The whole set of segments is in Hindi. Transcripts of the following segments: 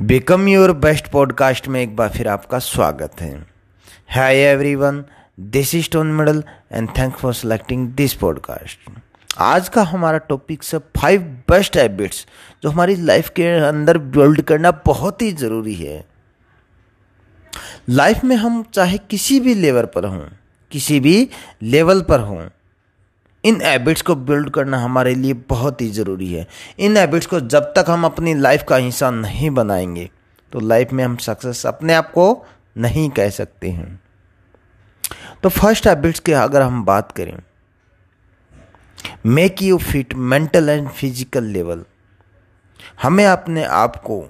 बिकम योर बेस्ट पॉडकास्ट में एक बार फिर आपका स्वागत है। हाय एवरीवन दिस इज़ टोन medal and thank for selecting this podcast आज का हमारा टॉपिक है फाइव बेस्ट हैबिट्स जो हमारी लाइफ के अंदर बिल्ड करना बहुत ही ज़रूरी है। लाइफ में हम चाहे किसी भी लेवल पर हों, किसी भी लेवल पर हों इन हैबिट्स को बिल्ड करना हमारे लिए बहुत ही ज़रूरी है। इन हैबिट्स को जब तक हम अपनी लाइफ का हिस्सा नहीं बनाएँगे तो लाइफ में हम सक्सेस अपने आप को नहीं कह सकते हैं। तो फ़र्स्ट हैबिट्स की अगर हम बात करें make you fit mental and physical level हमें अपने आप को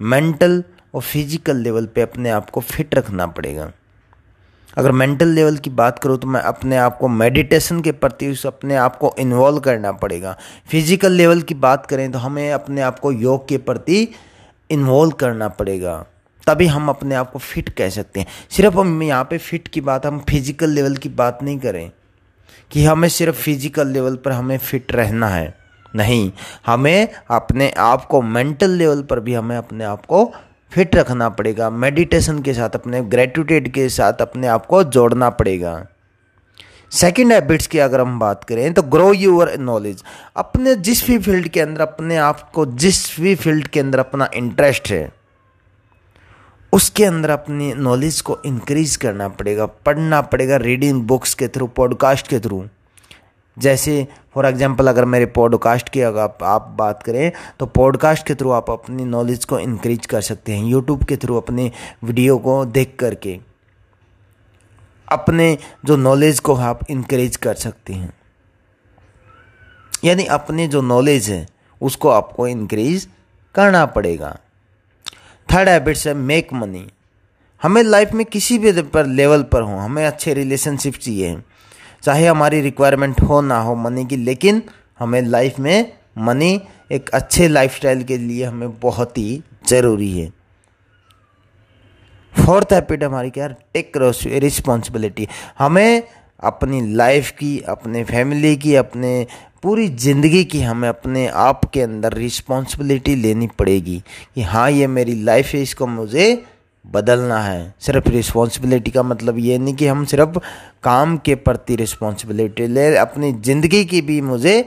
मेंटल और फ़िज़िकल लेवल पे अपने आप को फिट रखना पड़ेगा। अगर मेंटल लेवल की बात करूँ तो मैं अपने आप को मेडिटेशन के प्रति उस अपने आप को इन्वॉल्व करना पड़ेगा। फ़िज़िकल लेवल की बात करें तो हमें अपने आप को योग के प्रति इन्वॉल्व करना पड़ेगा। तभी हम अपने आप को फिट कह सकते हैं। सिर्फ़ हम यहाँ पे फिट की बात, हम फ़िज़िकल लेवल की बात नहीं करें कि हमें सिर्फ़ फ़िज़िकल लेवल पर हमें फिट रहना है। नहीं, हमें अपने आप को मेंटल लेवल पर भी हमें अपने आप को फिट रखना पड़ेगा मेडिटेशन के साथ, अपने ग्रेटिट्यूड के साथ अपने आप को जोड़ना पड़ेगा। सेकेंड हैबिट्स की अगर हम बात करें तो ग्रो यूर नॉलेज अपने जिस भी फ़ील्ड के अंदर, अपने आप को जिस भी फ़ील्ड के अंदर अपना इंटरेस्ट है, उसके अंदर अपनी नॉलेज को इंक्रीज करना पड़ेगा, पढ़ना पड़ेगा रीडिंग बुक्स के थ्रू पॉडकास्ट के थ्रू जैसे फॉर एग्जांपल अगर मेरे पॉडकास्ट की अगर आप, आप बात करें तो पॉडकास्ट के थ्रू आप अपनी नॉलेज को इंक्रीज कर सकते हैं यूट्यूब के थ्रू अपने वीडियो को देख करके। अपने जो नॉलेज को आप इंक्रीज कर सकते हैं। यानी अपने जो नॉलेज है उसको आपको इंक्रीज करना पड़ेगा। थर्ड हैबिट्स है मेक मनी हमें लाइफ में किसी भी पर लेवल पर हो हमें अच्छे रिलेशनशिप चाहिए। चाहे हमारी रिक्वायरमेंट हो ना हो मनी की, लेकिन हमें लाइफ में मनी एक अच्छे लाइफस्टाइल के लिए हमें बहुत ही ज़रूरी है। फोर्थ हैबिट हमारी क्या टेक रिस्पॉन्सिबिलिटी हमें अपनी लाइफ की, अपने फैमिली की, अपने पूरी ज़िंदगी की हमें अपने आप के अंदर रिस्पॉन्सिबिलिटी लेनी पड़ेगी कि हाँ ये मेरी लाइफ है, इसको मुझे बदलना है। सिर्फ़ रिस्पॉन्सिबिलिटी का मतलब ये नहीं कि हम सिर्फ़ काम के प्रति रिस्पॉन्सिबिलिटी ले, अपनी ज़िंदगी की भी मुझे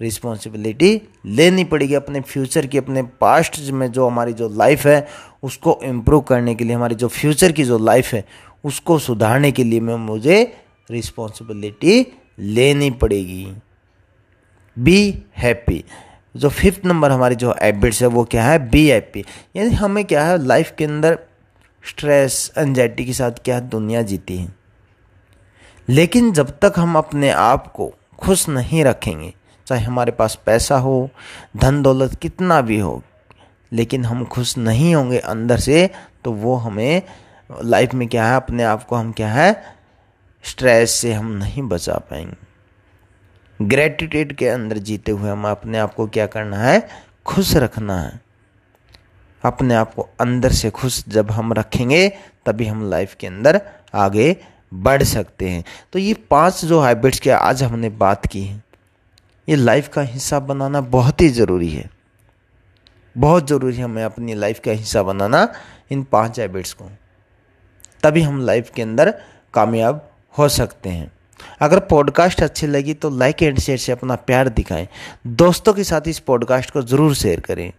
रिस्पॉन्सिबिलिटी लेनी पड़ेगी। अपने फ्यूचर की, अपने पास्ट में जो हमारी जो लाइफ है, उसको इम्प्रूव करने के लिए, हमारी जो फ्यूचर की जो लाइफ है, उसको सुधारने के लिए मैं मुझे रिस्पॉन्सिबिलिटी लेनी पड़ेगी। बी हैप्पी जो फिफ्थ नंबर हमारी जो हैबिट्स है, वो क्या है? बी हैप्पी यानी हमें क्या है? लाइफ के अंदर स्ट्रेस एनजाइटी के साथ क्या दुनिया जीती है। लेकिन जब तक हम अपने आप को खुश नहीं रखेंगे, चाहे हमारे पास पैसा हो, धन दौलत कितना भी हो, लेकिन हम खुश नहीं होंगे अंदर से तो वो हमें लाइफ में क्या है, अपने आप को हम क्या है स्ट्रेस से हम नहीं बचा पाएँगे। ग्रेटिट्यूड के अंदर जीते हुए हम अपने आप को क्या करना है, खुश रखना है। अपने आप को अंदर से खुश जब हम रखेंगे, तभी हम लाइफ के अंदर आगे बढ़ सकते हैं। तो ये पाँच जो हैबिट्स की आज हमने बात की है, ये लाइफ का हिस्सा बनाना बहुत ही ज़रूरी है। बहुत ज़रूरी है हमें अपनी लाइफ का हिस्सा बनाना इन पाँच हैबिट्स को। तभी हम लाइफ के अंदर कामयाब हो सकते हैं। अगर पॉडकास्ट अच्छी लगी तो लाइक एंड शेयर से अपना प्यार दिखाएँ। दोस्तों के साथ इस पॉडकास्ट को ज़रूर शेयर करें।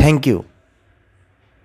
Thank you